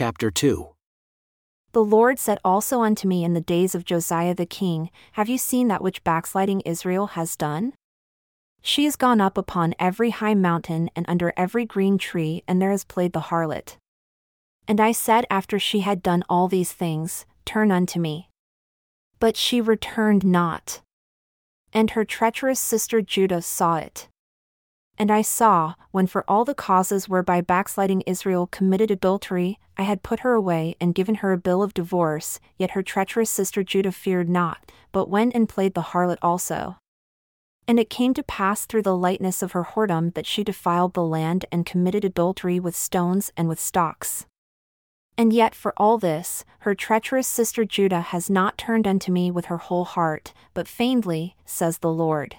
chapter 2. The Lord said also unto me in the days of Josiah the king, Have you seen that which backsliding Israel has done? She is gone up upon every high mountain and under every green tree, and there has played the harlot. And I said after she had done all these things, Turn unto me. But she returned not. And her treacherous sister Judah saw it. And I saw, when for all the causes whereby backsliding Israel committed adultery, I had put her away and given her a bill of divorce, yet her treacherous sister Judah feared not, but went and played the harlot also. And it came to pass through the lightness of her whoredom that she defiled the land and committed adultery with stones and with stocks. And yet for all this, her treacherous sister Judah has not turned unto me with her whole heart, but feignedly, says the Lord.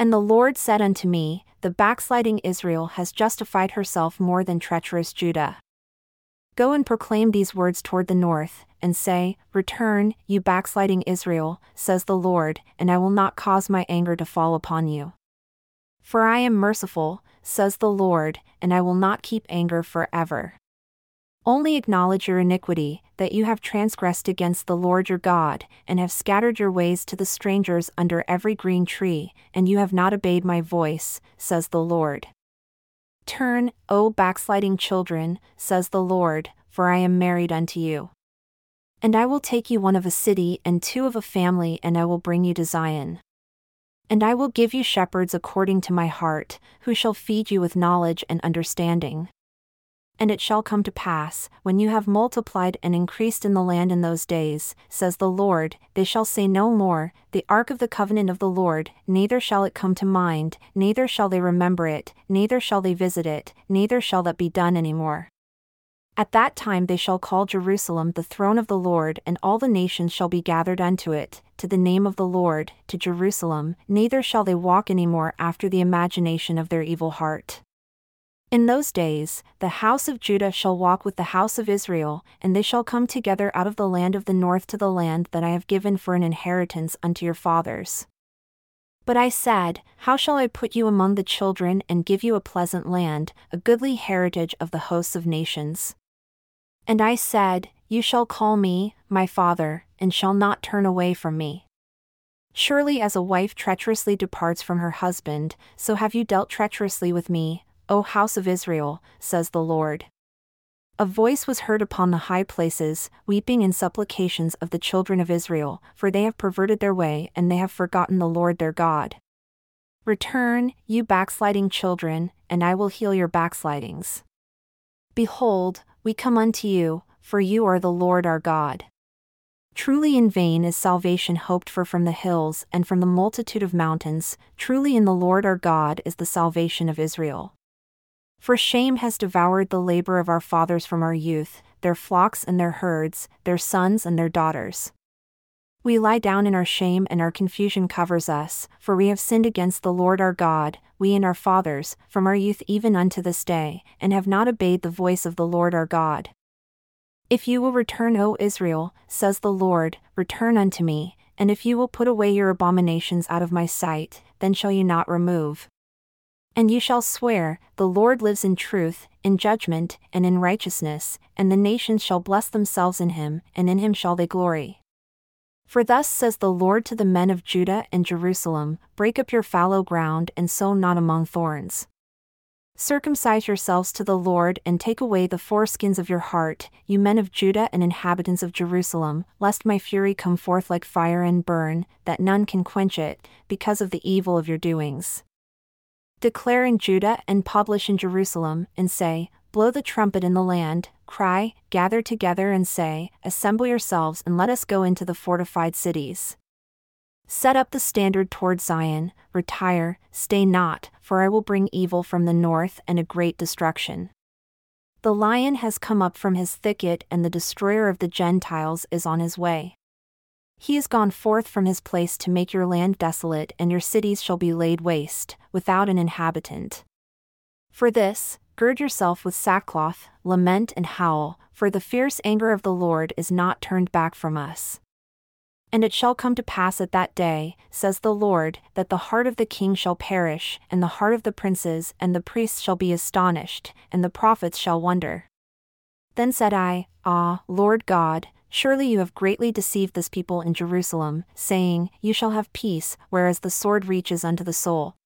And the Lord said unto me, The backsliding Israel has justified herself more than treacherous Judah. Go and proclaim these words toward the north, and say, Return, you backsliding Israel, says the Lord, and I will not cause my anger to fall upon you. For I am merciful, says the Lord, and I will not keep anger forever. Only acknowledge your iniquity, that you have transgressed against the Lord your God, and have scattered your ways to the strangers under every green tree, and you have not obeyed my voice, says the Lord. Turn, O backsliding children, says the Lord, for I am married unto you. And I will take you one of a city and two of a family, and I will bring you to Zion. And I will give you shepherds according to my heart, who shall feed you with knowledge and understanding. And it shall come to pass, when you have multiplied and increased in the land in those days, says the Lord, they shall say no more, The ark of the covenant of the Lord, neither shall it come to mind, neither shall they remember it, neither shall they visit it, neither shall that be done any more. At that time they shall call Jerusalem the throne of the Lord, and all the nations shall be gathered unto it, to the name of the Lord, to Jerusalem, neither shall they walk any more after the imagination of their evil heart. In those days, the house of Judah shall walk with the house of Israel, and they shall come together out of the land of the north to the land that I have given for an inheritance unto your fathers. But I said, How shall I put you among the children and give you a pleasant land, a goodly heritage of the hosts of nations? And I said, You shall call me, my father, and shall not turn away from me. Surely, as a wife treacherously departs from her husband, so have you dealt treacherously with me, O house of Israel, says the Lord. A voice was heard upon the high places, weeping and supplications of the children of Israel, for they have perverted their way and they have forgotten the Lord their God. Return, you backsliding children, and I will heal your backslidings. Behold, we come unto you, for you are the Lord our God. Truly in vain is salvation hoped for from the hills and from the multitude of mountains, truly in the Lord our God is the salvation of Israel. For shame has devoured the labor of our fathers from our youth, their flocks and their herds, their sons and their daughters. We lie down in our shame and our confusion covers us, for we have sinned against the Lord our God, we and our fathers, from our youth even unto this day, and have not obeyed the voice of the Lord our God. If you will return, O Israel, says the Lord, return unto me, and if you will put away your abominations out of my sight, then shall you not remove. And you shall swear, The Lord lives in truth, in judgment, and in righteousness, and the nations shall bless themselves in him, and in him shall they glory. For thus says the Lord to the men of Judah and Jerusalem Break up your fallow ground and sow not among thorns. Circumcise yourselves to the Lord and take away the foreskins of your heart, you men of Judah and inhabitants of Jerusalem, lest my fury come forth like fire and burn, that none can quench it, because of the evil of your doings. Declare in Judah and publish in Jerusalem, and say, Blow the trumpet in the land, cry, gather together and say, Assemble yourselves and let us go into the fortified cities. Set up the standard toward Zion, retire, stay not, for I will bring evil from the north and a great destruction. The lion has come up from his thicket, and the destroyer of the Gentiles is on his way. He is gone forth from his place to make your land desolate, and your cities shall be laid waste, without an inhabitant. For this, gird yourself with sackcloth, lament and howl, for the fierce anger of the Lord is not turned back from us. And it shall come to pass at that day, says the Lord, that the heart of the king shall perish, and the heart of the princes and the priests shall be astonished, and the prophets shall wonder. Then said I, Ah, Lord God, surely you have greatly deceived this people in Jerusalem, saying, You shall have peace, whereas the sword reaches unto the soul.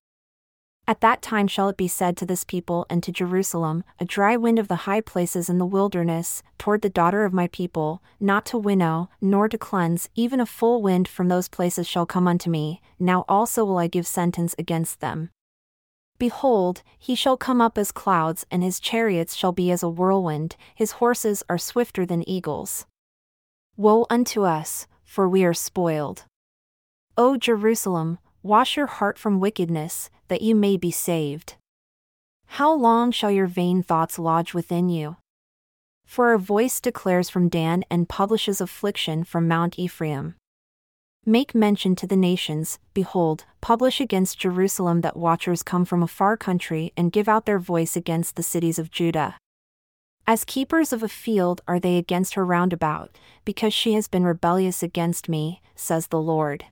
At that time shall it be said to this people and to Jerusalem, A dry wind of the high places in the wilderness, toward the daughter of my people, not to winnow, nor to cleanse, even a full wind from those places shall come unto me, now also will I give sentence against them. Behold, he shall come up as clouds, and his chariots shall be as a whirlwind, his horses are swifter than eagles. Woe unto us, for we are spoiled. O Jerusalem, wash your heart from wickedness, that you may be saved. How long shall your vain thoughts lodge within you? For a voice declares from Dan and publishes affliction from Mount Ephraim. Make mention to the nations, behold, publish against Jerusalem that watchers come from a far country and give out their voice against the cities of Judah. As keepers of a field are they against her roundabout, because she has been rebellious against me, says the Lord.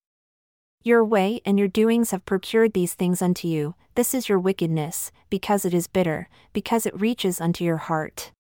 Your way and your doings have procured these things unto you, this is your wickedness, because it is bitter, because it reaches unto your heart.